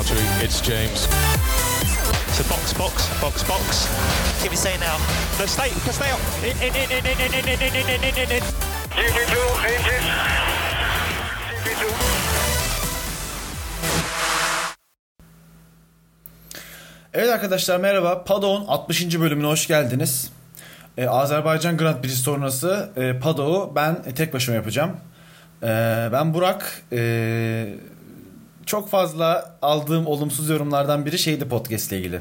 Valtteri. It's James. So box, box, box, box. Can we say now? No, stay, stay up. In, in, in, in, in, in, in, in, in, in, in, in. GP2 engine. GP2. Evet arkadaşlar merhaba. Padok'un 60. bölümüne hoş geldiniz. Ee, Azerbaycan Grand Prix sonrası e, Padok'u ben tek başıma yapacağım. Ee, ben Burak. Ee, çok fazla aldığım olumsuz yorumlardan biri şeydi podcast ile ilgili.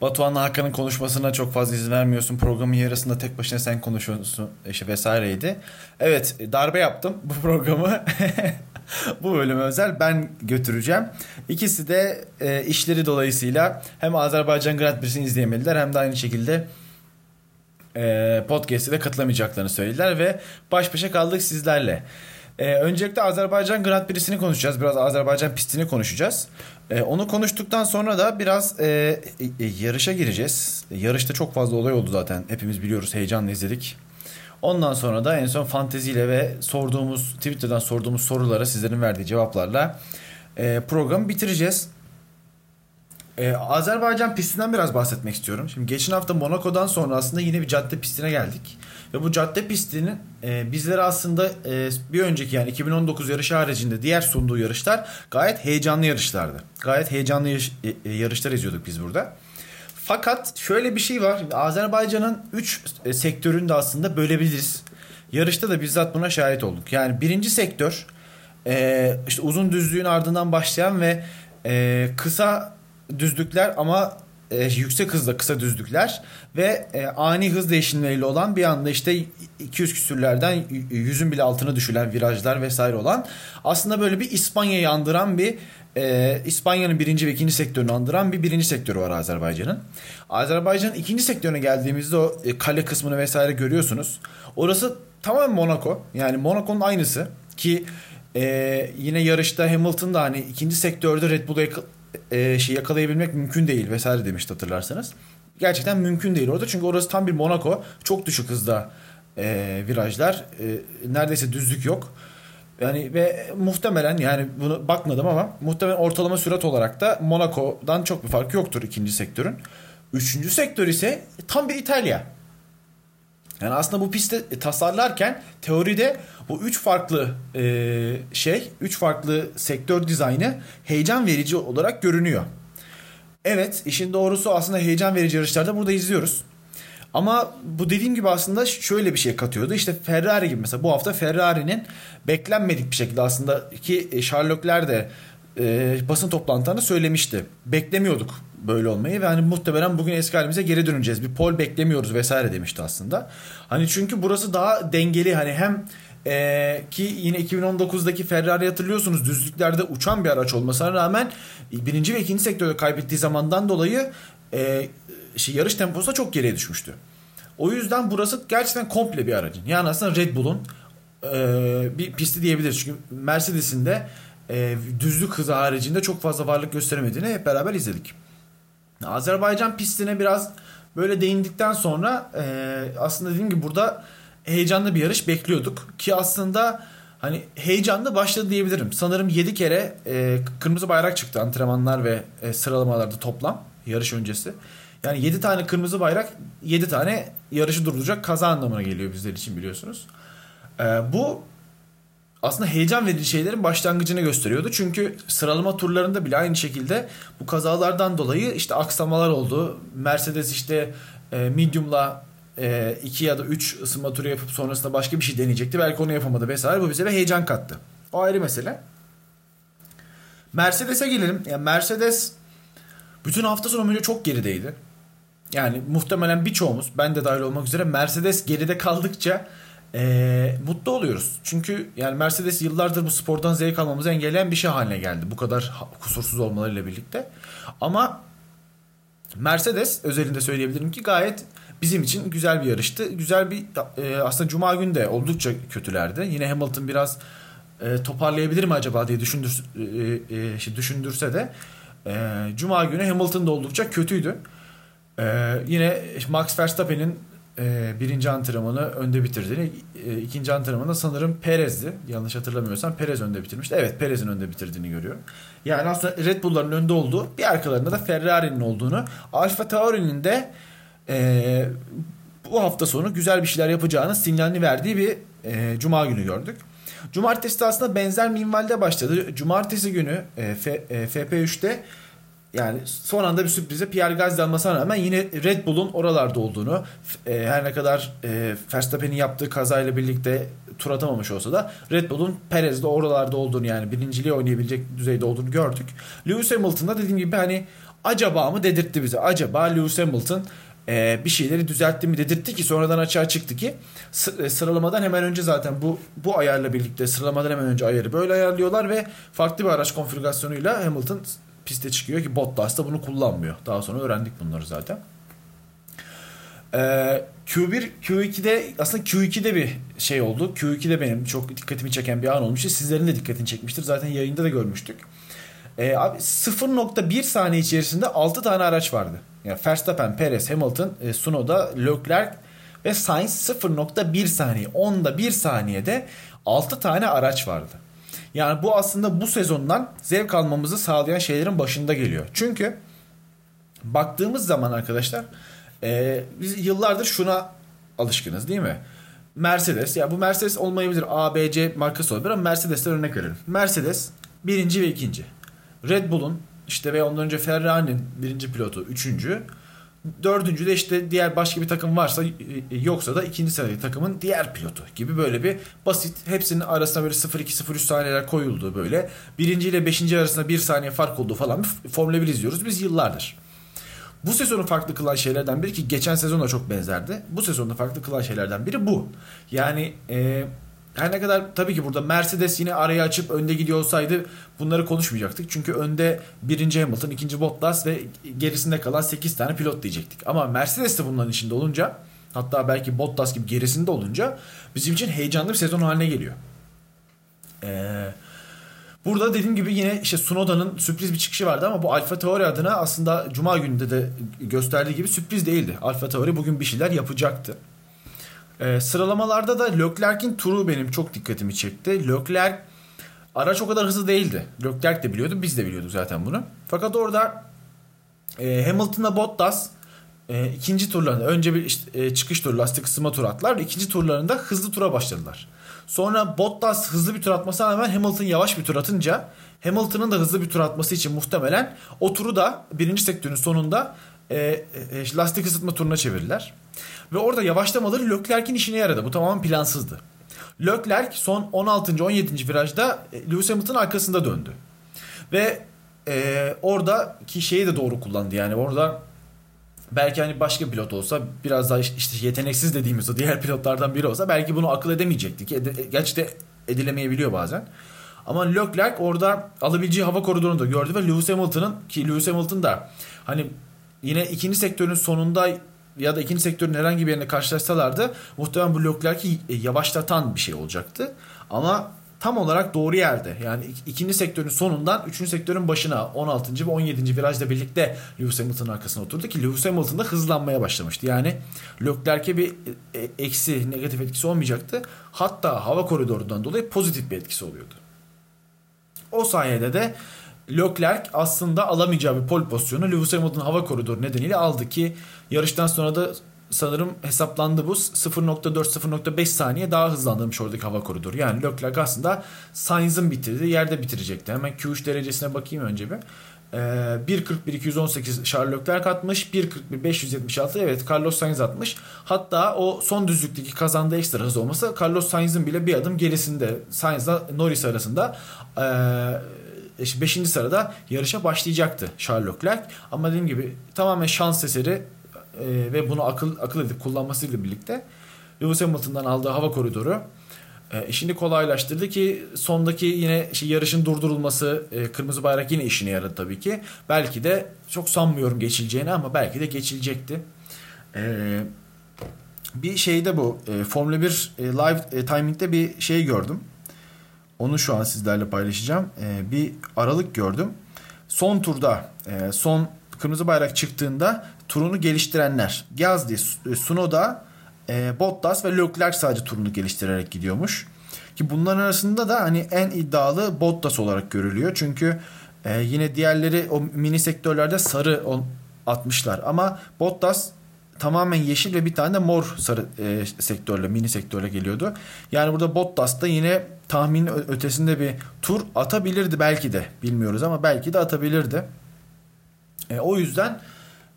Batuhan'la Hakan'ın konuşmasına çok fazla izin vermiyorsun. Programın yarısında tek başına sen konuşuyorsun işte vesaireydi. Evet darbe yaptım bu programı. bu bölüme özel ben götüreceğim. İkisi de e, işleri dolayısıyla hem Azerbaycan Grand Prix'sini izleyemediler hem de aynı şekilde e, podcast'e de katılamayacaklarını söylediler ve baş başa kaldık sizlerle. E, öncelikle Azerbaycan Grand Prix'sini konuşacağız. Biraz Azerbaycan pistini konuşacağız. E, onu konuştuktan sonra da biraz e, e, yarışa gireceğiz. Yarışta çok fazla olay oldu zaten. Hepimiz biliyoruz. Heyecanla izledik. Ondan sonra da en son fanteziyle ve sorduğumuz Twitter'dan sorduğumuz sorulara sizlerin verdiği cevaplarla e, programı bitireceğiz. Ee, Azerbaycan pistinden biraz bahsetmek istiyorum. Şimdi geçen hafta Monaco'dan sonra aslında yine bir cadde pistine geldik. Ve bu cadde pistinin e, bizlere aslında e, bir önceki yani 2019 yarışı haricinde diğer sunduğu yarışlar gayet heyecanlı yarışlardı. Gayet heyecanlı yarış, e, e, yarışlar izliyorduk biz burada. Fakat şöyle bir şey var. Azerbaycan'ın 3 e, sektörünü de aslında bölebiliriz. Yarışta da bizzat buna şahit olduk. Yani birinci sektör e, işte uzun düzlüğün ardından başlayan ve e, kısa düzlükler ama e, yüksek hızla kısa düzlükler ve e, ani hız değişimleriyle olan bir anda işte 200 küsürlerden yüzün bile altına düşülen virajlar vesaire olan aslında böyle bir İspanya'yı andıran bir e, İspanya'nın birinci ve ikinci sektörünü andıran bir birinci sektörü var Azerbaycan'ın. Azerbaycan'ın ikinci sektörüne geldiğimizde o e, kale kısmını vesaire görüyorsunuz. Orası tamamen Monaco. Yani Monaco'nun aynısı ki e, yine yarışta Hamilton da hani ikinci sektörde Red Bull'u e, şey yakalayabilmek mümkün değil vesaire demişti hatırlarsanız. Gerçekten mümkün değil orada çünkü orası tam bir Monaco. Çok düşük hızda e, virajlar. E, neredeyse düzlük yok. Yani ve muhtemelen yani bunu bakmadım ama muhtemelen ortalama sürat olarak da Monaco'dan çok bir fark yoktur ikinci sektörün. Üçüncü sektör ise tam bir İtalya. Yani aslında bu pisti tasarlarken teoride bu üç farklı e, şey, üç farklı sektör dizaynı heyecan verici olarak görünüyor. Evet, işin doğrusu aslında heyecan verici yarışlarda burada izliyoruz. Ama bu dediğim gibi aslında şöyle bir şey katıyordu. İşte Ferrari gibi mesela bu hafta Ferrari'nin beklenmedik bir şekilde aslında ki Sherlock de e, basın toplantılarında söylemişti. Beklemiyorduk böyle olmayı ve hani muhtemelen bugün eski halimize geri döneceğiz. Bir pol beklemiyoruz vesaire demişti aslında. Hani çünkü burası daha dengeli hani hem ee, ki yine 2019'daki Ferrari hatırlıyorsunuz düzlüklerde uçan bir araç olmasına rağmen birinci ve ikinci sektörde kaybettiği zamandan dolayı e, şey, yarış temposu da çok geriye düşmüştü. O yüzden burası gerçekten komple bir aracın. Yani aslında Red Bull'un e, bir pisti diyebiliriz. Çünkü Mercedes'in de e, düzlük hızı haricinde çok fazla varlık gösteremediğini hep beraber izledik. Azerbaycan pistine biraz böyle değindikten sonra e, aslında dediğim gibi burada heyecanlı bir yarış bekliyorduk. Ki aslında hani heyecanlı başladı diyebilirim. Sanırım 7 kere e, kırmızı bayrak çıktı antrenmanlar ve e, sıralamalarda toplam yarış öncesi. Yani 7 tane kırmızı bayrak 7 tane yarışı durduracak kaza anlamına geliyor bizler için biliyorsunuz. E, bu aslında heyecan verici şeylerin başlangıcını gösteriyordu. Çünkü sıralama turlarında bile aynı şekilde bu kazalardan dolayı işte aksamalar oldu. Mercedes işte e, medium'la e, iki ya da üç ısınma turu yapıp sonrasında başka bir şey deneyecekti. Belki onu yapamadı vesaire. Bu bize bir heyecan kattı. O ayrı mesele. Mercedes'e gelelim. Yani Mercedes bütün hafta sonu böyle çok gerideydi. Yani muhtemelen birçoğumuz ben de dahil olmak üzere Mercedes geride kaldıkça e, mutlu oluyoruz. Çünkü yani Mercedes yıllardır bu spordan zevk almamızı engelleyen bir şey haline geldi. Bu kadar kusursuz olmalarıyla birlikte. Ama Mercedes özelinde söyleyebilirim ki gayet bizim için güzel bir yarıştı. Güzel bir e, aslında Cuma günü de oldukça kötülerdi. Yine Hamilton biraz e, toparlayabilir mi acaba diye düşündür, e, e, şey düşündürse de e, Cuma günü Hamilton da oldukça kötüydü. E, yine Max Verstappen'in e, birinci antrenmanı önde bitirdiğini, e, ikinci antrenmanı sanırım Perez'di. Yanlış hatırlamıyorsam Perez önde bitirmişti. Evet Perez'in önde bitirdiğini görüyorum. Yani aslında Red Bull'ların önde olduğu bir arkalarında da Ferrari'nin olduğunu, Alfa Tauri'nin de e, bu hafta sonu güzel bir şeyler yapacağını sinyalini verdiği bir e, cuma günü gördük. Cumartesi de aslında benzer minvalde başladı. Cumartesi günü e, F, e, FP3'te yani son anda bir sürprize Pierre Gasly almasına rağmen yine Red Bull'un oralarda olduğunu e, her ne kadar e, Verstappen'in yaptığı kazayla birlikte tur atamamış olsa da Red Bull'un Perez'de oralarda olduğunu yani birinciliği oynayabilecek düzeyde olduğunu gördük. Lewis Hamilton'da dediğim gibi hani acaba mı dedirtti bize. Acaba Lewis Hamilton e, bir şeyleri düzeltti mi dedirtti ki sonradan açığa çıktı ki sı- sıralamadan hemen önce zaten bu bu ayarla birlikte sıralamadan hemen önce ayarı böyle ayarlıyorlar ve farklı bir araç konfigürasyonuyla Hamilton piste çıkıyor ki Bottas da bunu kullanmıyor. Daha sonra öğrendik bunları zaten. Ee, Q1, Q2'de aslında Q2'de bir şey oldu. Q2'de benim çok dikkatimi çeken bir an olmuştu. Sizlerin de dikkatini çekmiştir. Zaten yayında da görmüştük. Ee, abi 0.1 saniye içerisinde 6 tane araç vardı. Yani Verstappen, Perez, Hamilton, e, Sunoda, Leclerc ve Sainz 0.1 saniye. Onda 1 saniyede 6 tane araç vardı. Yani bu aslında bu sezondan zevk almamızı sağlayan şeylerin başında geliyor. Çünkü baktığımız zaman arkadaşlar e, biz yıllardır şuna alışkınız değil mi? Mercedes ya bu Mercedes olmayabilir A, B, C markası olabilir ama Mercedes'ten örnek verelim. Mercedes birinci ve ikinci. Red Bull'un işte ve ondan önce Ferrari'nin birinci pilotu üçüncü. Dördüncü de işte diğer başka bir takım varsa yoksa da ikinci sıradaki takımın diğer pilotu gibi böyle bir basit hepsinin arasına böyle 0-2-0-3 saniyeler koyulduğu böyle birinci ile beşinci arasında bir saniye fark olduğu falan bir Formula 1 izliyoruz biz yıllardır. Bu sezonu farklı kılan şeylerden biri ki geçen sezon da çok benzerdi. Bu sezonda farklı kılan şeylerden biri bu. Yani e, her ne kadar tabii ki burada Mercedes yine arayı açıp önde gidiyor olsaydı bunları konuşmayacaktık. Çünkü önde birinci Hamilton, ikinci Bottas ve gerisinde kalan 8 tane pilot diyecektik. Ama Mercedes de bunların içinde olunca hatta belki Bottas gibi gerisinde olunca bizim için heyecanlı bir sezon haline geliyor. Eee Burada dediğim gibi yine işte Sunoda'nın sürpriz bir çıkışı vardı ama bu Alfa Tauri adına aslında Cuma gününde de gösterdiği gibi sürpriz değildi. Alfa Tauri bugün bir şeyler yapacaktı. Ee, sıralamalarda da Leclerc'in turu benim çok dikkatimi çekti. Leclerc araç o kadar hızlı değildi. Leclerc de biliyordu biz de biliyorduk zaten bunu. Fakat orada e, Hamilton'la Bottas e, ikinci turlarında önce bir işte, e, çıkış turu lastik ısınma turu attılar ikinci turlarında hızlı tura başladılar. Sonra Bottas hızlı bir tur atmasına rağmen Hamilton yavaş bir tur atınca Hamilton'ın da hızlı bir tur atması için muhtemelen o turu da birinci sektörün sonunda e, e, lastik ısıtma turuna çevirdiler. Ve orada yavaşlamaları Leclerc'in işine yaradı. Bu tamamen plansızdı. Leclerc son 16. 17. virajda e, Lewis Hamilton arkasında döndü. Ve e, oradaki şeyi de doğru kullandı. Yani orada belki hani başka pilot olsa biraz daha işte yeteneksiz dediğimiz o diğer pilotlardan biri olsa belki bunu akıl edemeyecekti ki ed- gerçi de edilemeyebiliyor bazen. Ama Leclerc orada alabileceği hava koridorunu da gördü ve Lewis Hamilton'ın ki Lewis Hamilton da hani yine ikinci sektörün sonunda ya da ikinci sektörün herhangi bir yerine karşılaşsalardı muhtemelen bu Leclerc'i yavaşlatan bir şey olacaktı. Ama tam olarak doğru yerde. Yani ikinci sektörün sonundan üçüncü sektörün başına 16. ve 17. virajla birlikte Lewis Hamilton'ın arkasına oturdu ki Lewis Hamilton da hızlanmaya başlamıştı. Yani Leclerc'e bir e, eksi negatif etkisi olmayacaktı. Hatta hava koridorundan dolayı pozitif bir etkisi oluyordu. O sayede de Leclerc aslında alamayacağı bir pol pozisyonu Lewis Hamilton hava koridoru nedeniyle aldı ki yarıştan sonra da sanırım hesaplandı bu 0.4-0.5 saniye daha hızlandırmış oradaki hava koridoru. Yani Leclerc aslında Sainz'ın bitirdiği yerde bitirecekti. Hemen Q3 derecesine bakayım önce bir. Ee, 1.41.218 Charles Leclerc atmış. 1.41.576 evet Carlos Sainz atmış. Hatta o son düzlükteki kazandığı ekstra hız olması Carlos Sainz'ın bile bir adım gerisinde. Sainz'la Norris arasında ee, 5. sırada yarışa başlayacaktı Charles Leclerc. Ama dediğim gibi tamamen şans eseri e, ve bunu akıl akıl edip kullanmasıyla birlikte Lewis Hamilton'dan aldığı hava koridoru e, işini kolaylaştırdı ki sondaki yine şey, yarışın durdurulması e, kırmızı bayrak yine işine yaradı tabii ki. Belki de çok sanmıyorum geçileceğini ama belki de geçilecekti. E, bir şeyde bu e, Formula 1 e, live timing'de bir şey gördüm. Onu şu an sizlerle paylaşacağım. E, bir aralık gördüm. Son turda e, son kırmızı bayrak çıktığında turunu geliştirenler Gazli, Sunoda, e, Bottas ve Leclerc sadece turunu geliştirerek gidiyormuş. Ki bunların arasında da hani en iddialı Bottas olarak görülüyor. Çünkü e, yine diğerleri o mini sektörlerde sarı atmışlar. Ama Bottas tamamen yeşil ve bir tane de mor sarı e, sektörle mini sektörle geliyordu. Yani burada Bottas da yine tahmin ötesinde bir tur atabilirdi belki de bilmiyoruz ama belki de atabilirdi. E, o yüzden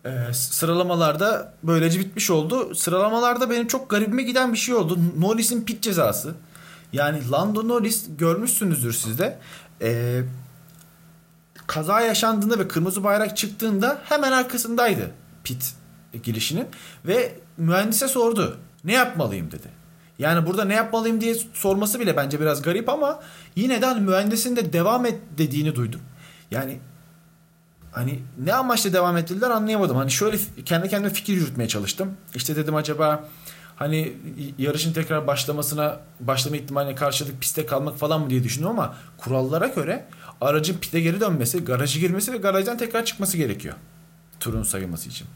e, sıralamalarda böylece bitmiş oldu. Sıralamalarda benim çok garibime giden bir şey oldu. Norris'in pit cezası. Yani Lando Norris görmüşsünüzdür sizde. E, kaza yaşandığında ve kırmızı bayrak çıktığında hemen arkasındaydı pit girişinin ve mühendise sordu. Ne yapmalıyım dedi. Yani burada ne yapmalıyım diye sorması bile bence biraz garip ama yine de hani mühendisin de devam et dediğini duydum. Yani hani ne amaçla devam ettiler anlayamadım. Hani şöyle kendi kendime fikir yürütmeye çalıştım. İşte dedim acaba hani yarışın tekrar başlamasına başlama ihtimaline karşılık piste kalmak falan mı diye düşündüm ama kurallara göre aracın pite geri dönmesi, garaja girmesi ve garajdan tekrar çıkması gerekiyor. Turun sayılması için.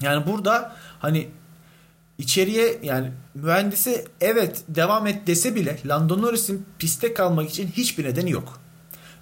Yani burada hani içeriye yani mühendisi evet devam et dese bile Lando Norris'in piste kalmak için hiçbir nedeni yok.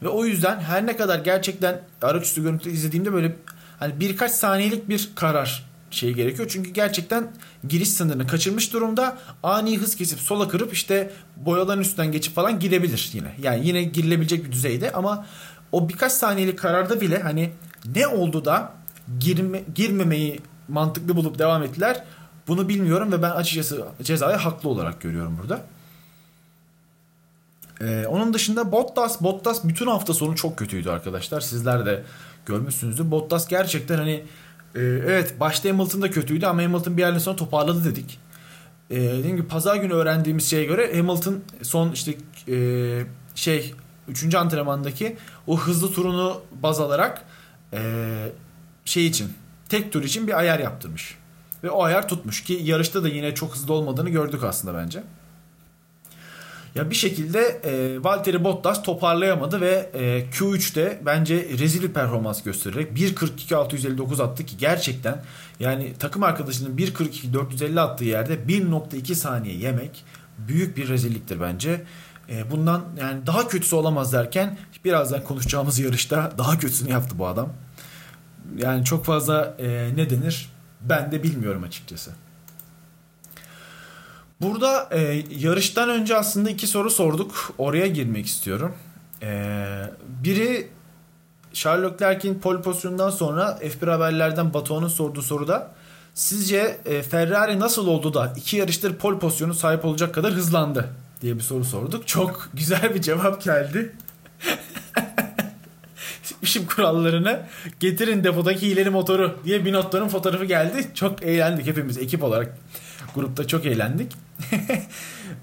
Ve o yüzden her ne kadar gerçekten araçüstü görüntü izlediğimde böyle hani birkaç saniyelik bir karar şey gerekiyor. Çünkü gerçekten giriş sınırını kaçırmış durumda. Ani hız kesip sola kırıp işte boyaların üstünden geçip falan girebilir yine. Yani yine girilebilecek bir düzeyde ama o birkaç saniyelik kararda bile hani ne oldu da girme, girmemeyi mantıklı bulup devam ettiler. Bunu bilmiyorum ve ben açıkçası cezayı haklı olarak görüyorum burada. Ee, onun dışında Bottas, Bottas bütün hafta sonu çok kötüydü arkadaşlar. Sizler de görmüşsünüzdür. Bottas gerçekten hani e, evet başta Hamilton da kötüydü ama Hamilton bir yerden sonra toparladı dedik. E, dediğim gibi pazar günü öğrendiğimiz şeye göre Hamilton son işte e, şey 3. antrenmandaki o hızlı turunu baz alarak e, şey için tek tur için bir ayar yaptırmış. Ve o ayar tutmuş ki yarışta da yine çok hızlı olmadığını gördük aslında bence. Ya bir şekilde e, Valtteri Bottas toparlayamadı ve e, Q3'te bence rezil bir performans göstererek 1.42.659 attı ki gerçekten yani takım arkadaşının 1.42.450 attığı yerde 1.2 saniye yemek büyük bir rezilliktir bence. E, bundan yani daha kötüsü olamaz derken birazdan konuşacağımız yarışta daha kötüsünü yaptı bu adam. Yani çok fazla e, ne denir ben de bilmiyorum açıkçası. Burada e, yarıştan önce aslında iki soru sorduk. Oraya girmek istiyorum. E, biri Charles Leclerc'in pole pozisyonundan sonra F1 haberlerden Batuhan'ın sorduğu soruda sizce e, Ferrari nasıl oldu da iki yarıştır pole pozisyonu sahip olacak kadar hızlandı diye bir soru sorduk. Çok güzel bir cevap geldi. Sikmişim kurallarını. Getirin depodaki hileli motoru diye bir notların fotoğrafı geldi. Çok eğlendik hepimiz ekip olarak. Grupta çok eğlendik.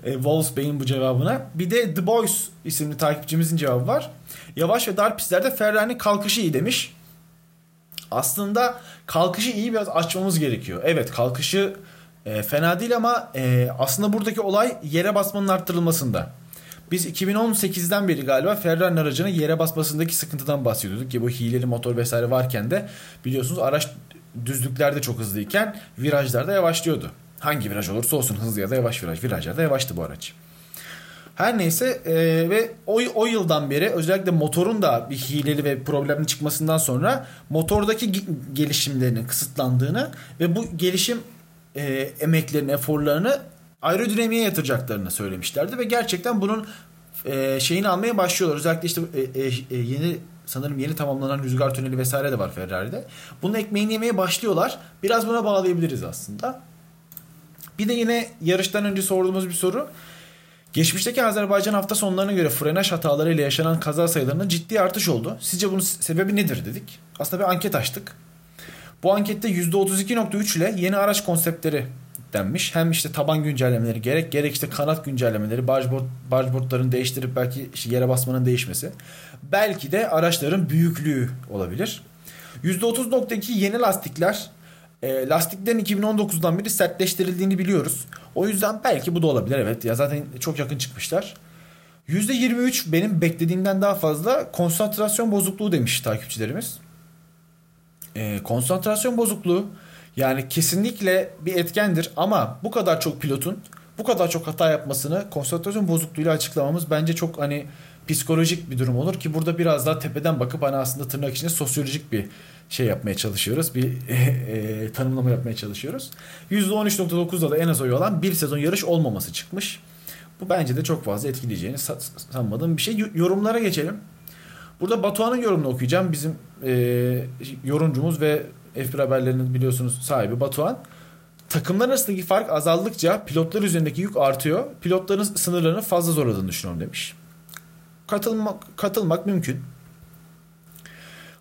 e, Wolves Bey'in bu cevabına. Bir de The Boys isimli takipçimizin cevabı var. Yavaş ve dar pistlerde Ferrari'nin kalkışı iyi demiş. Aslında kalkışı iyi biraz açmamız gerekiyor. Evet kalkışı e, fena değil ama e, aslında buradaki olay yere basmanın arttırılmasında. Biz 2018'den beri galiba Ferrari aracının yere basmasındaki sıkıntıdan bahsediyorduk ki bu hileli motor vesaire varken de biliyorsunuz araç düzlüklerde çok hızlıyken virajlarda yavaşlıyordu. Hangi viraj olursa olsun hızlı ya da yavaş viraj. Virajlarda yavaştı bu araç. Her neyse e, ve o, o yıldan beri özellikle motorun da bir hileli ve problemli çıkmasından sonra motordaki gelişimlerinin kısıtlandığını ve bu gelişim e, emeklerini, eforlarını aerodinamiğe yatıracaklarını söylemişlerdi ve gerçekten bunun e, şeyini almaya başlıyorlar. Özellikle işte e, e, e, yeni sanırım yeni tamamlanan rüzgar tüneli vesaire de var Ferrari'de. Bunun ekmeğini yemeye başlıyorlar. Biraz buna bağlayabiliriz aslında. Bir de yine yarıştan önce sorduğumuz bir soru. Geçmişteki Azerbaycan hafta sonlarına göre frenaj hatalarıyla yaşanan kaza sayılarında ciddi artış oldu. Sizce bunun sebebi nedir dedik. Aslında bir anket açtık. Bu ankette %32.3 ile yeni araç konseptleri denmiş. Hem işte taban güncellemeleri gerek gerek işte kanat güncellemeleri, bargeboard, bargeboardların değiştirip belki işte yere basmanın değişmesi. Belki de araçların büyüklüğü olabilir. %30.2 yeni lastikler e, lastiklerin 2019'dan beri sertleştirildiğini biliyoruz. O yüzden belki bu da olabilir evet. Ya zaten çok yakın çıkmışlar. %23 benim beklediğimden daha fazla konsantrasyon bozukluğu demiş takipçilerimiz. E, konsantrasyon bozukluğu Yani kesinlikle bir etkendir ama bu kadar çok pilotun bu kadar çok hata yapmasını konsantrasyon bozukluğuyla açıklamamız bence çok hani psikolojik bir durum olur ki burada biraz daha tepeden bakıp hani aslında tırnak içinde sosyolojik bir şey yapmaya çalışıyoruz. Bir e, e, tanımlama yapmaya çalışıyoruz. %13.9'da da en az oy olan bir sezon yarış olmaması çıkmış. Bu bence de çok fazla etkileyeceğini sanmadığım bir şey. Yorumlara geçelim. Burada Batuhan'ın yorumunu okuyacağım. Bizim e, yorumcumuz ve F1 haberlerinin biliyorsunuz sahibi Batuhan. Takımlar arasındaki fark azaldıkça pilotlar üzerindeki yük artıyor. Pilotların sınırlarını fazla zorladığını düşünüyorum demiş. Katılmak, katılmak mümkün.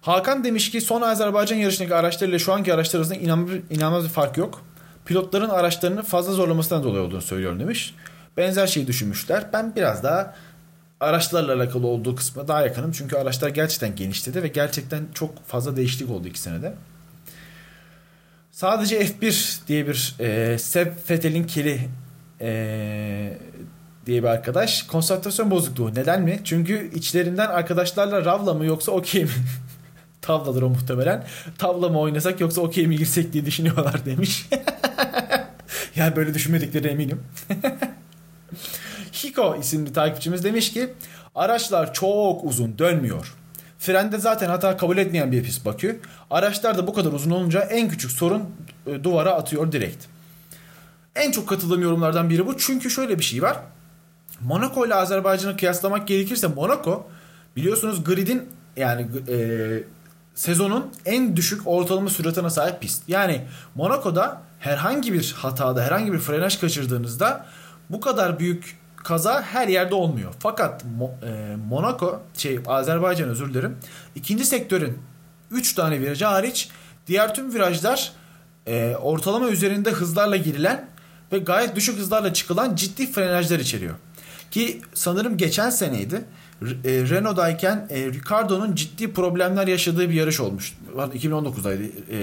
Hakan demiş ki son Azerbaycan yarışındaki araçlarıyla şu anki araçlar arasında inanılmaz, inanılmaz bir fark yok. Pilotların araçlarını fazla zorlamasından dolayı olduğunu söylüyorum demiş. Benzer şeyi düşünmüşler. Ben biraz daha araçlarla alakalı olduğu kısmına daha yakınım. Çünkü araçlar gerçekten genişledi ve gerçekten çok fazla değişiklik oldu iki senede. Sadece F1 diye bir e, Seb Fetel'in kili e, diye bir arkadaş. Konsantrasyon bozukluğu. Neden mi? Çünkü içlerinden arkadaşlarla ravla mı yoksa okey mi? Tavladır o muhtemelen. Tavla mı oynasak yoksa okey mi girsek diye düşünüyorlar demiş. yani böyle düşünmedikleri eminim. Hiko isimli takipçimiz demiş ki araçlar çok uzun dönmüyor. Frende zaten hata kabul etmeyen bir pist Bakü. Araçlar da bu kadar uzun olunca en küçük sorun e, duvara atıyor direkt. En çok katıldığım yorumlardan biri bu. Çünkü şöyle bir şey var. Monaco ile Azerbaycan'ı kıyaslamak gerekirse Monaco biliyorsunuz gridin yani e, sezonun en düşük ortalama süratine sahip pist. Yani Monaco'da herhangi bir hatada, herhangi bir frenaj kaçırdığınızda bu kadar büyük kaza her yerde olmuyor. Fakat e, Monaco, şey Azerbaycan özür dilerim. ikinci sektörün 3 tane virajı hariç diğer tüm virajlar e, ortalama üzerinde hızlarla girilen ve gayet düşük hızlarla çıkılan ciddi frenajlar içeriyor. Ki sanırım geçen seneydi. E, Renault'dayken e, Ricardo'nun ciddi problemler yaşadığı bir yarış olmuş. 2019'daydı. E,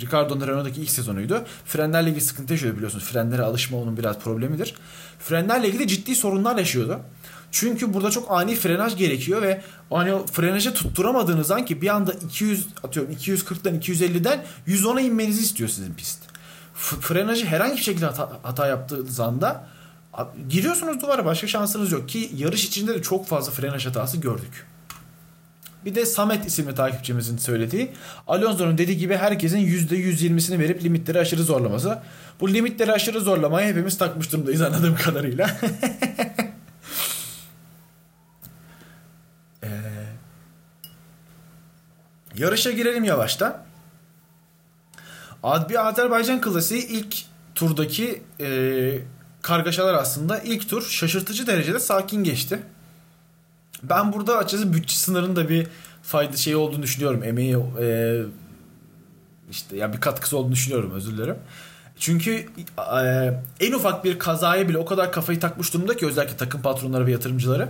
Ricardo'nun Renault'daki ilk sezonuydu. Frenlerle ilgili sıkıntı yaşıyordu biliyorsunuz. Frenlere alışma onun biraz problemidir. Frenlerle ilgili ciddi sorunlar yaşıyordu. Çünkü burada çok ani frenaj gerekiyor ve hani o frenajı tutturamadığınız an ki bir anda 200 atıyorum 240'dan 250'den 110'a inmenizi istiyor sizin pist. Frenajı herhangi bir şekilde hata, hata yaptığı anda Giriyorsunuz duvara başka şansınız yok ki yarış içinde de çok fazla frenaj hatası gördük. Bir de Samet isimli takipçimizin söylediği Alonso'nun dediği gibi herkesin %120'sini verip limitleri aşırı zorlaması. Bu limitleri aşırı zorlamaya hepimiz takmış durumdayız anladığım kadarıyla. ee, yarışa girelim yavaştan. Adbi Azerbaycan klasiği ilk turdaki e, kargaşalar aslında ilk tur şaşırtıcı derecede sakin geçti. Ben burada açıkçası bütçe sınırında bir fayda şey olduğunu düşünüyorum. Emeği e, işte ya bir katkısı olduğunu düşünüyorum özür dilerim. Çünkü e, en ufak bir kazaya bile o kadar kafayı takmış durumda ki özellikle takım patronları ve yatırımcıları.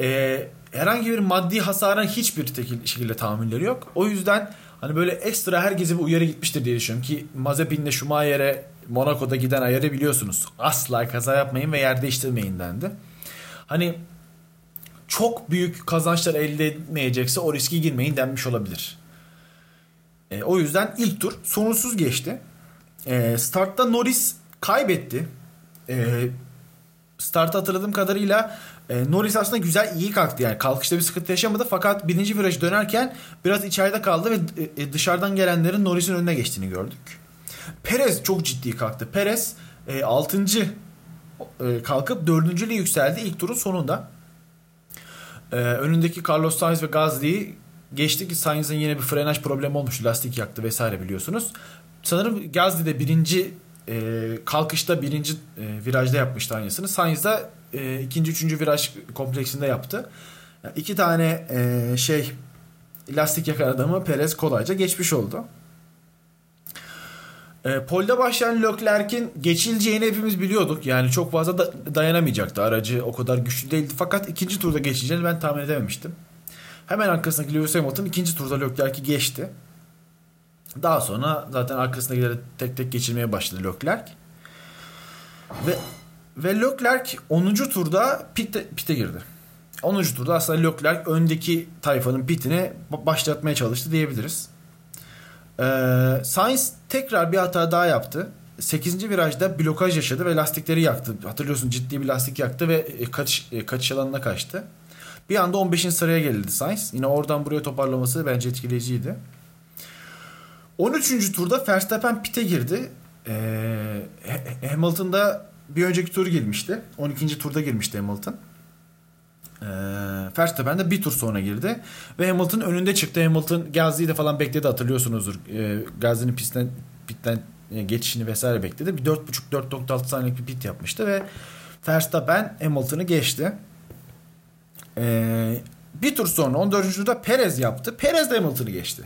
E, herhangi bir maddi hasarın hiçbir şekilde tahammülleri yok. O yüzden hani böyle ekstra herkese bir uyarı gitmiştir diye düşünüyorum ki Mazepin'le Schumacher'e Monaco'da giden ayarı biliyorsunuz. Asla kaza yapmayın ve yer değiştirmeyin dendi. Hani çok büyük kazançlar elde etmeyecekse o riski girmeyin denmiş olabilir. E, o yüzden ilk tur sorunsuz geçti. E, startta Norris kaybetti. E, startta hatırladığım kadarıyla e, Norris aslında güzel iyi kalktı yani kalkışta bir sıkıntı yaşamadı fakat birinci viraj dönerken biraz içeride kaldı ve e, dışarıdan gelenlerin Norris'in önüne geçtiğini gördük. Perez çok ciddi kalktı. Perez e, 6. E, kalkıp 4. yükseldi ilk turun sonunda. E, önündeki Carlos Sainz ve Gasly'yi geçti ki Sainz'ın yine bir frenaj problemi olmuştu. Lastik yaktı vesaire biliyorsunuz. Sanırım Gasly de birinci e, kalkışta birinci e, virajda yapmıştı aynısını. Sainz de e, ikinci, üçüncü viraj kompleksinde yaptı. Yani iki tane e, şey lastik yakan adamı Perez kolayca geçmiş oldu. E, polde başlayan Leclerc'in geçileceğini hepimiz biliyorduk. Yani çok fazla da dayanamayacaktı. Aracı o kadar güçlü değildi. Fakat ikinci turda geçeceğini ben tahmin edememiştim. Hemen arkasındaki Lewis Hamilton ikinci turda Leclerc'i geçti. Daha sonra zaten arkasındakileri tek tek geçirmeye başladı Leclerc. Ve ve Leclerc 10. turda pite, pite girdi. 10. turda aslında Leclerc öndeki tayfanın pitini başlatmaya çalıştı diyebiliriz. Ee, Sainz tekrar bir hata daha yaptı. 8. virajda blokaj yaşadı ve lastikleri yaktı. Hatırlıyorsun ciddi bir lastik yaktı ve e, kaçış, e, kaçış alanına kaçtı. Bir anda 15. sıraya geldi Sainz. Yine oradan buraya toparlaması bence etkileyiciydi. 13. turda Verstappen pite girdi. Ee, Hamilton'da bir önceki tur girmişti. 12. turda girmişti Hamilton. Ee, Verstappen de bir tur sonra girdi. Ve Hamilton önünde çıktı. Hamilton Gazli'yi de falan bekledi hatırlıyorsunuzdur. Ee, Gazli'nin pistten, pitten e, geçişini vesaire bekledi. Bir 4.5-4.6 saniyelik bir pit yapmıştı ve Verstappen Hamilton'ı geçti. Ee, bir tur sonra 14. turda Perez yaptı. Perez de Hamilton'ı geçti.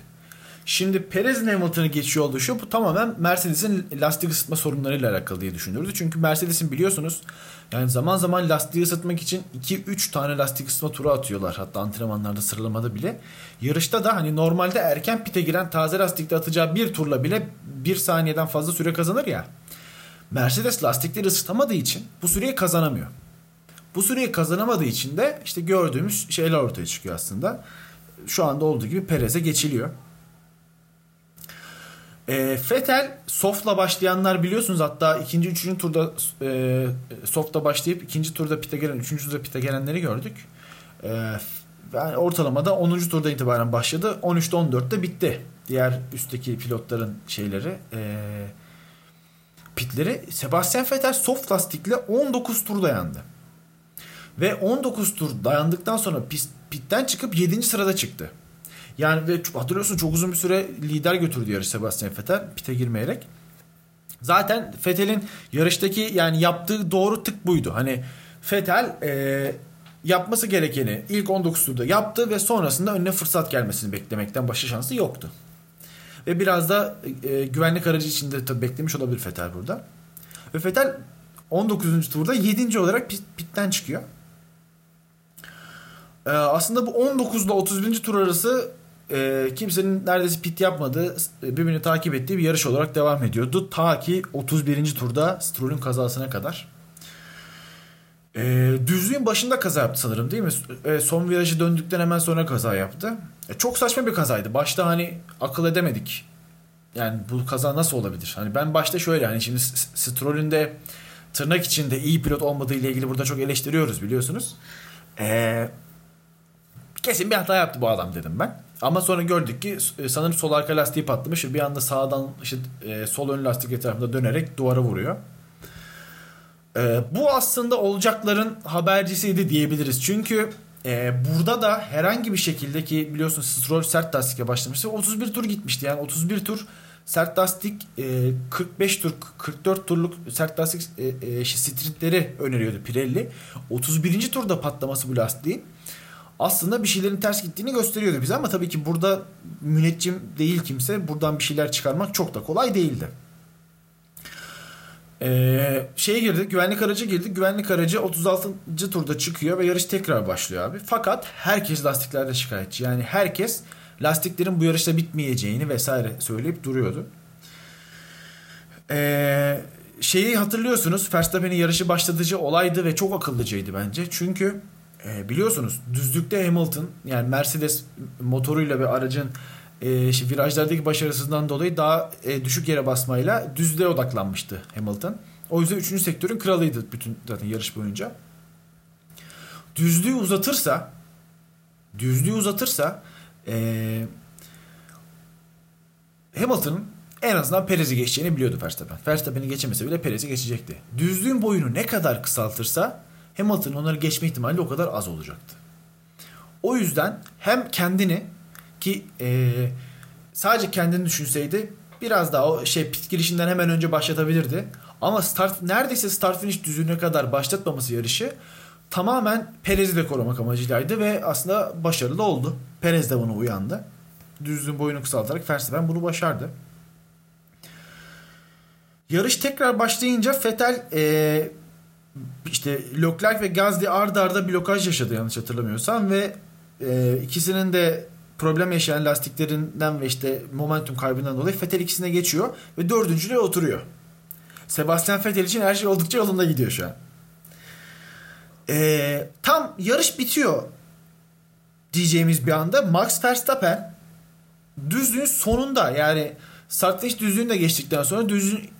Şimdi Perez'in Hamilton'ı geçiyor olduğu şu bu tamamen Mercedes'in lastik ısıtma sorunlarıyla alakalı diye düşünüyordu. Çünkü Mercedes'in biliyorsunuz yani zaman zaman lastiği ısıtmak için 2-3 tane lastik ısıtma turu atıyorlar. Hatta antrenmanlarda sıralamada bile. Yarışta da hani normalde erken pite giren taze lastikte atacağı bir turla bile bir saniyeden fazla süre kazanır ya. Mercedes lastikleri ısıtamadığı için bu süreyi kazanamıyor. Bu süreyi kazanamadığı için de işte gördüğümüz şeyler ortaya çıkıyor aslında. Şu anda olduğu gibi Perez'e geçiliyor. E, Fetel softla başlayanlar biliyorsunuz hatta ikinci, üçüncü turda e, softla başlayıp ikinci turda pite gelen, üçüncü turda pite gelenleri gördük. E, yani ortalamada 10. turda itibaren başladı. 13'te 14'te bitti. Diğer üstteki pilotların şeyleri e, pitleri. Sebastian Vettel soft lastikle 19 tur dayandı. Ve 19 tur dayandıktan sonra pist, pitten çıkıp 7. sırada çıktı. Yani ve hatırlıyorsun çok uzun bir süre lider götürdü yarış Sebastian Vettel pite girmeyerek. Zaten Vettel'in yarıştaki yani yaptığı doğru tık buydu. Hani Vettel e, yapması gerekeni ilk 19 turda yaptı ve sonrasında önüne fırsat gelmesini beklemekten başka şansı yoktu. Ve biraz da e, güvenlik aracı içinde tabii beklemiş olabilir Vettel burada. Ve Vettel 19. turda 7. olarak pit, pitten çıkıyor. Ee, aslında bu 19 ile 31. tur arası e, kimsenin neredeyse pit yapmadığı birbirini takip ettiği bir yarış olarak devam ediyordu. Ta ki 31. turda Stroll'ün kazasına kadar. E, düzlüğün başında kaza yaptı sanırım değil mi? E, son virajı döndükten hemen sonra kaza yaptı. E, çok saçma bir kazaydı. Başta hani akıl edemedik. Yani bu kaza nasıl olabilir? Hani ben başta şöyle hani şimdi Stroll'ün de tırnak içinde iyi pilot olmadığı ile ilgili burada çok eleştiriyoruz biliyorsunuz. Eee kesin bir hata yaptı bu adam dedim ben. Ama sonra gördük ki e, sanırım sol arka lastiği patlamış bir anda sağdan işte e, sol ön lastik etrafında dönerek duvara vuruyor. E, bu aslında olacakların habercisiydi diyebiliriz. Çünkü burada da herhangi bir şekilde ki biliyorsunuz Stroll sert lastikle başlamıştı. 31 tur gitmişti yani 31 tur sert lastik e, 45 tur 44 turluk sert lastik e, stripleri öneriyordu Pirelli. 31. turda patlaması bu lastiğin aslında bir şeylerin ters gittiğini gösteriyordu bize ama tabii ki burada müneccim değil kimse. Buradan bir şeyler çıkarmak çok da kolay değildi. Ee, şeye girdi güvenlik aracı girdi güvenlik aracı 36. turda çıkıyor ve yarış tekrar başlıyor abi fakat herkes lastiklerde şikayetçi yani herkes lastiklerin bu yarışta bitmeyeceğini vesaire söyleyip duruyordu ee, şeyi hatırlıyorsunuz Verstappen'in yarışı başlatıcı olaydı ve çok akıllıcaydı bence çünkü e, biliyorsunuz düzlükte Hamilton yani Mercedes motoruyla ve aracın e, işte virajlardaki başarısından dolayı daha e, düşük yere basmayla düzlüğe odaklanmıştı Hamilton. O yüzden 3. sektörün kralıydı bütün zaten yarış boyunca. Düzlüğü uzatırsa düzlüğü uzatırsa e, Hamilton'ın en azından Perez'i geçeceğini biliyordu Verstappen. Verstappen'i geçemese bile Perez'i geçecekti. Düzlüğün boyunu ne kadar kısaltırsa Hamilton'ın onları geçme ihtimali o kadar az olacaktı. O yüzden hem kendini ki e, sadece kendini düşünseydi biraz daha o şey pit girişinden hemen önce başlatabilirdi. Ama start neredeyse start finish düzlüğüne kadar başlatmaması yarışı tamamen Perez'i de korumak amacıylaydı ve aslında başarılı oldu. Perez de buna uyandı. Düzlüğün boyunu kısaltarak Verstappen bunu başardı. Yarış tekrar başlayınca Vettel e, işte Leclerc ve Gazli ardı arda blokaj yaşadı yanlış hatırlamıyorsam ve e, ikisinin de problem yaşayan lastiklerinden ve işte momentum kaybından dolayı Vettel ikisine geçiyor ve dördüncülüğe oturuyor. Sebastian Vettel için her şey oldukça yolunda gidiyor şu an. E, tam yarış bitiyor diyeceğimiz bir anda Max Verstappen düzlüğün sonunda yani start düzlüğünü de geçtikten sonra düzlüğün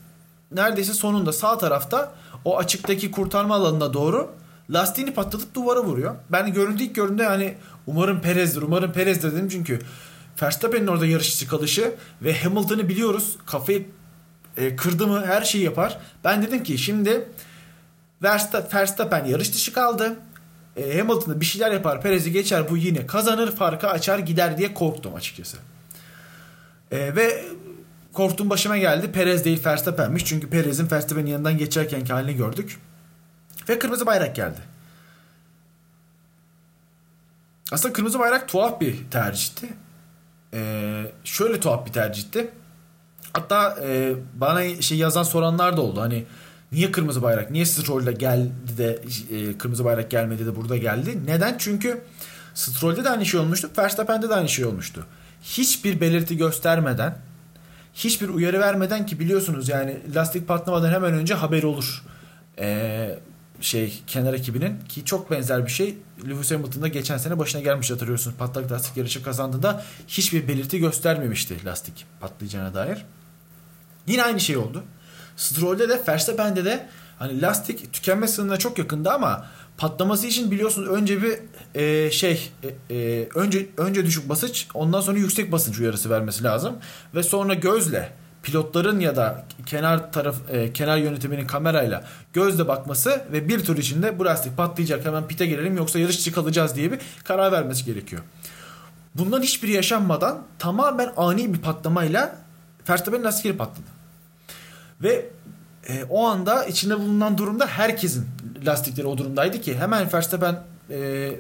neredeyse sonunda sağ tarafta o açıktaki kurtarma alanına doğru lastiğini patlatıp duvara vuruyor. Ben göründüğü ilk gördüğümde yani umarım Perez'dir umarım Perez'dir dedim çünkü Verstappen'in orada yarış dışı kalışı ve Hamilton'ı biliyoruz kafayı e, kırdı mı her şeyi yapar. Ben dedim ki şimdi Verstappen yarış dışı kaldı. E, Hamilton'da bir şeyler yapar Perez'i geçer bu yine kazanır farkı açar gider diye korktum açıkçası. E, ve korktuğum başıma geldi. Perez değil Verstappen'miş. Çünkü Perez'in Verstappen'in yanından geçerkenki halini gördük. Ve kırmızı bayrak geldi. Aslında kırmızı bayrak tuhaf bir tercihti. Ee, şöyle tuhaf bir tercihti. Hatta e, bana şey yazan soranlar da oldu. Hani niye kırmızı bayrak? Niye Stroll'de geldi de e, kırmızı bayrak gelmedi de burada geldi? Neden? Çünkü Stroll'de de aynı şey olmuştu. Verstappen'de de aynı şey olmuştu. Hiçbir belirti göstermeden hiçbir uyarı vermeden ki biliyorsunuz yani lastik patlamadan hemen önce haber olur. Ee, şey kenar ekibinin ki çok benzer bir şey Lewis Hamilton'da geçen sene başına gelmiş hatırlıyorsunuz. Patlak lastik yarışı kazandığında hiçbir belirti göstermemişti lastik patlayacağına dair. Yine aynı şey oldu. Stroll'de de Verstappen'de de hani lastik tükenme sınırına çok yakında ama patlaması için biliyorsunuz önce bir e, şey e, e, önce önce düşük basınç ondan sonra yüksek basınç uyarısı vermesi lazım ve sonra gözle pilotların ya da kenar taraf e, kenar yönetiminin kamerayla gözle bakması ve bir tur içinde bu lastik patlayacak hemen pite girelim yoksa yarış dışı kalacağız diye bir karar vermesi gerekiyor. Bundan hiçbiri yaşanmadan tamamen ani bir patlamayla Verstappen'in lastikleri patladı. Ve e, o anda içinde bulunan durumda herkesin lastikleri o durumdaydı ki hemen Verstappen e,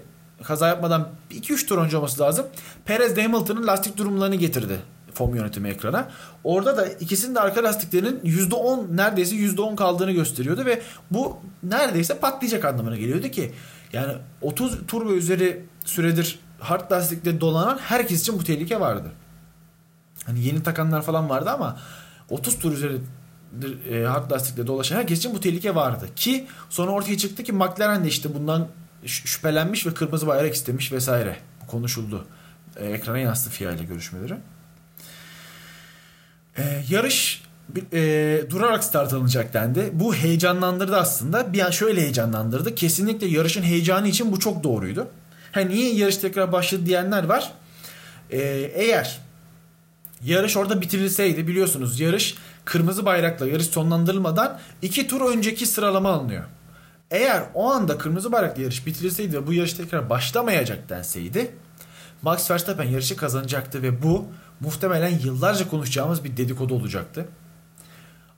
kaza yapmadan 2-3 tur önce olması lazım. Perez de Hamilton'ın lastik durumlarını getirdi FOM yönetimi ekrana. Orada da ikisinin de arka lastiklerinin %10 neredeyse %10 kaldığını gösteriyordu ve bu neredeyse patlayacak anlamına geliyordu ki yani 30 tur ve üzeri süredir hard lastikle dolanan herkes için bu tehlike vardı. Hani yeni takanlar falan vardı ama 30 tur üzeri e, hard lastikle dolaşan herkes için bu tehlike vardı. Ki sonra ortaya çıktı ki McLaren de işte bundan şüphelenmiş ve kırmızı bayrak istemiş vesaire. Bu konuşuldu. E, ekrana yansıdı FIA ile görüşmeleri. E, yarış e, durarak start alınacak dendi. Bu heyecanlandırdı aslında. Bir an şöyle heyecanlandırdı. Kesinlikle yarışın heyecanı için bu çok doğruydu. Ha niye yarış tekrar başladı diyenler var. E, eğer yarış orada bitirilseydi biliyorsunuz yarış kırmızı bayrakla yarış sonlandırılmadan iki tur önceki sıralama alınıyor. Eğer o anda kırmızı bayrakla yarış bitirilseydi ve bu yarış tekrar başlamayacak denseydi Max Verstappen yarışı kazanacaktı ve bu muhtemelen yıllarca konuşacağımız bir dedikodu olacaktı.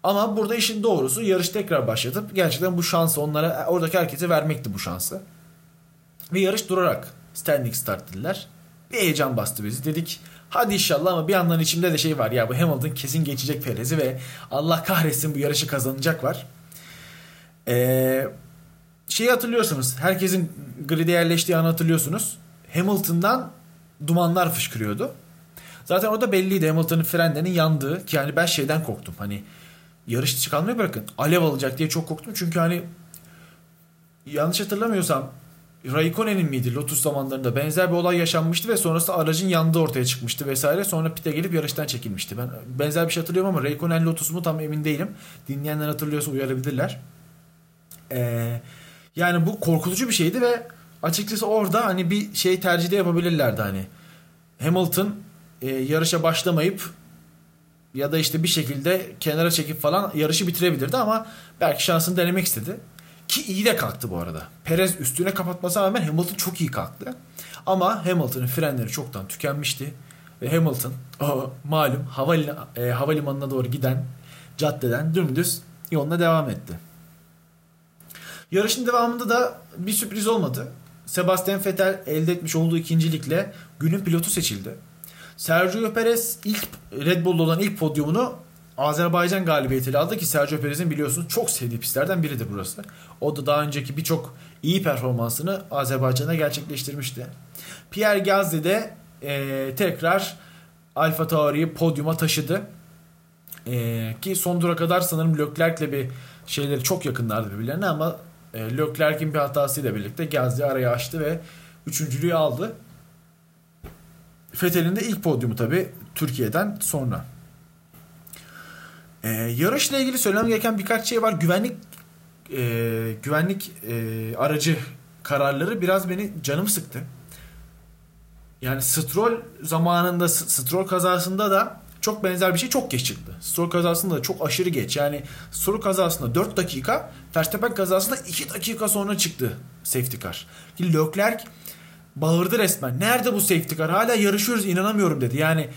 Ama burada işin doğrusu yarış tekrar başlatıp gerçekten bu şansı onlara oradaki herkese vermekti bu şansı. Ve yarış durarak standing start dediler. Bir heyecan bastı bizi. Dedik hadi inşallah ama bir yandan içimde de şey var ya bu Hamilton kesin geçecek Perez'i ve Allah kahretsin bu yarışı kazanacak var. Ee, şeyi hatırlıyorsunuz. Herkesin grid'e yerleştiği anı hatırlıyorsunuz. Hamilton'dan dumanlar fışkırıyordu. Zaten o da belliydi Hamilton'ın frenlerinin yandığı ki yani ben şeyden korktum. Hani yarış dışı kalmayı bırakın. Alev alacak diye çok korktum. Çünkü hani yanlış hatırlamıyorsam Raikkonen'in miydi Lotus zamanlarında benzer bir olay yaşanmıştı ve sonrasında aracın yandığı ortaya çıkmıştı vesaire. Sonra pite gelip yarıştan çekilmişti. Ben benzer bir şey hatırlıyorum ama Raikkonen Lotus mu tam emin değilim. Dinleyenler hatırlıyorsa uyarabilirler. Ee, yani bu korkutucu bir şeydi ve açıkçası orada hani bir şey tercih de yapabilirlerdi hani. Hamilton e, yarışa başlamayıp ya da işte bir şekilde kenara çekip falan yarışı bitirebilirdi ama belki şansını denemek istedi. Ki iyi de kalktı bu arada. Perez üstüne kapatmasına rağmen Hamilton çok iyi kalktı. Ama Hamilton'ın frenleri çoktan tükenmişti. Ve Hamilton o malum havali, e, havalimanına doğru giden caddeden dümdüz yoluna devam etti. Yarışın devamında da bir sürpriz olmadı. Sebastian Vettel elde etmiş olduğu ikincilikle günün pilotu seçildi. Sergio Perez ilk Red Bull'da olan ilk podyumunu Azerbaycan galibiyetiyle aldı ki Sergio Perez'in biliyorsunuz çok sevdiği pistlerden biridir burası. O da daha önceki birçok iyi performansını Azerbaycan'da gerçekleştirmişti. Pierre Gasly de e, tekrar Alfa Tauri'yi podyuma taşıdı. E, ki son dura kadar sanırım Leclerc'le bir şeyleri çok yakınlardı birbirlerine ama e, Leclerc'in bir hatasıyla birlikte Gasly arayı açtı ve üçüncülüğü aldı. Fethel'in de ilk podyumu tabi Türkiye'den sonra. Ee, yarışla ilgili söylemem gereken birkaç şey var. Güvenlik e, güvenlik e, aracı kararları biraz beni canım sıktı. Yani Stroll zamanında Stroll kazasında da çok benzer bir şey çok geç çıktı. Stroll kazasında da çok aşırı geç. Yani Stroll kazasında 4 dakika, Verstappen kazasında 2 dakika sonra çıktı safety car. Ki Leclerc bağırdı resmen. Nerede bu safety car? Hala yarışıyoruz inanamıyorum dedi. Yani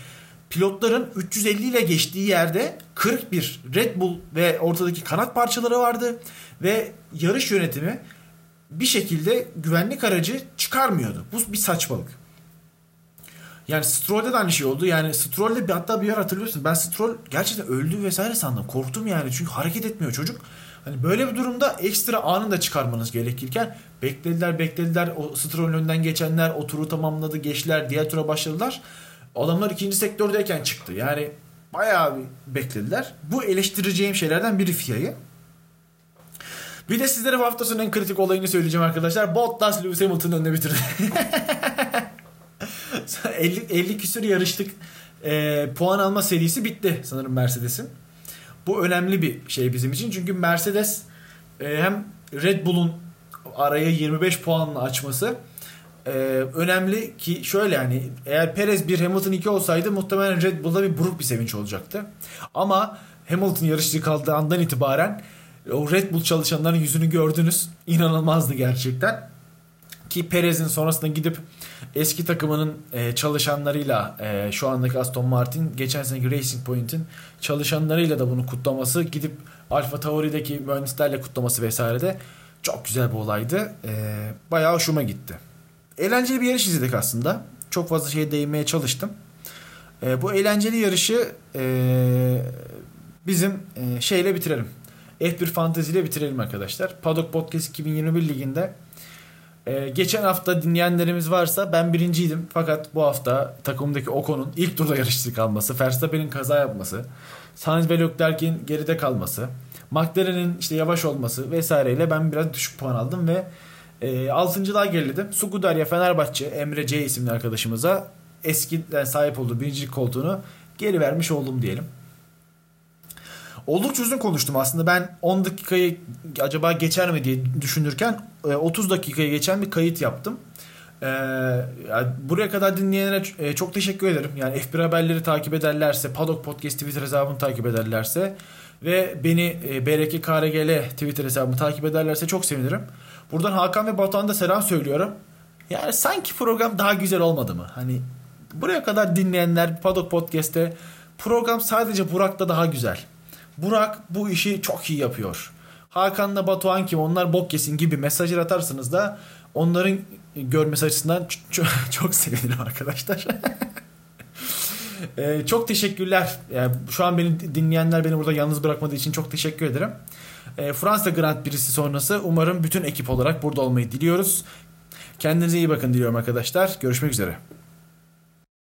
pilotların 350 ile geçtiği yerde 41 Red Bull ve ortadaki kanat parçaları vardı ve yarış yönetimi bir şekilde güvenlik aracı çıkarmıyordu. Bu bir saçmalık. Yani Stroll'de de aynı şey oldu. Yani Stroll'de bir, hatta bir yer hatırlıyorsun. Ben Stroll gerçekten öldü vesaire sandım. Korktum yani. Çünkü hareket etmiyor çocuk. Hani böyle bir durumda ekstra anında çıkarmanız gerekirken beklediler beklediler. O Stroll'ün önünden geçenler o turu tamamladı geçtiler. Diğer tura başladılar. Adamlar ikinci sektördeyken çıktı. Yani bayağı bir beklediler. Bu eleştireceğim şeylerden biri FIA'yı. Bir de sizlere bu hafta en kritik olayını söyleyeceğim arkadaşlar. Bottas Lewis Hamilton'ın önüne bitirdi. 50, 50 küsür yarıştık. E, puan alma serisi bitti sanırım Mercedes'in. Bu önemli bir şey bizim için. Çünkü Mercedes e, hem Red Bull'un araya 25 puanla açması e, önemli ki şöyle yani eğer Perez 1 Hamilton 2 olsaydı muhtemelen Red Bull'da bir buruk bir sevinç olacaktı. Ama Hamilton yarışçı kaldığı andan itibaren o Red Bull çalışanların yüzünü gördünüz. İnanılmazdı gerçekten. Ki Perez'in sonrasında gidip eski takımının e, çalışanlarıyla e, şu andaki Aston Martin geçen seneki Racing Point'in çalışanlarıyla da bunu kutlaması gidip Alfa Tauri'deki mühendislerle kutlaması vesaire de çok güzel bir olaydı. E, bayağı hoşuma gitti. Eğlenceli bir yarış izledik aslında. Çok fazla şeye değinmeye çalıştım. E, bu eğlenceli yarışı e, bizim e, şeyle bitirelim. F1 Fantasy ile bitirelim arkadaşlar. Paddock Podcast 2021 liginde ee, geçen hafta dinleyenlerimiz varsa ben birinciydim. Fakat bu hafta takımdaki Ocon'un ilk turda yarışçı kalması, Verstappen'in kaza yapması, Sainz ve Leclerc'in geride kalması, McLaren'in işte yavaş olması vesaireyle ben biraz düşük puan aldım ve e, 6. geriledim. Sugudarya Fenerbahçe Emre C isimli arkadaşımıza eskiden sahip olduğu birincilik koltuğunu geri vermiş oldum diyelim. Oldukça uzun konuştum aslında. Ben 10 dakikayı acaba geçer mi diye düşünürken 30 e, dakikaya geçen bir kayıt yaptım. Ee, buraya kadar dinleyenlere e, çok teşekkür ederim. Yani F1 haberleri takip ederlerse, Paddock Podcast Twitter hesabını takip ederlerse ve beni e, BRK KRGL Twitter hesabımı takip ederlerse çok sevinirim. Buradan Hakan ve Batuhan'a da selam söylüyorum. Yani sanki program daha güzel olmadı mı? Hani buraya kadar dinleyenler Paddock Podcast'te program sadece Burak'ta daha güzel. Burak bu işi çok iyi yapıyor. Hakan'la Batuhan kim onlar bok yesin gibi mesajlar atarsınız da onların görmesi açısından çok, çok sevinirim arkadaşlar. ee, çok teşekkürler. Yani şu an beni dinleyenler beni burada yalnız bırakmadığı için çok teşekkür ederim. Ee, Fransa Grand Prix'si sonrası umarım bütün ekip olarak burada olmayı diliyoruz. Kendinize iyi bakın diliyorum arkadaşlar. Görüşmek üzere.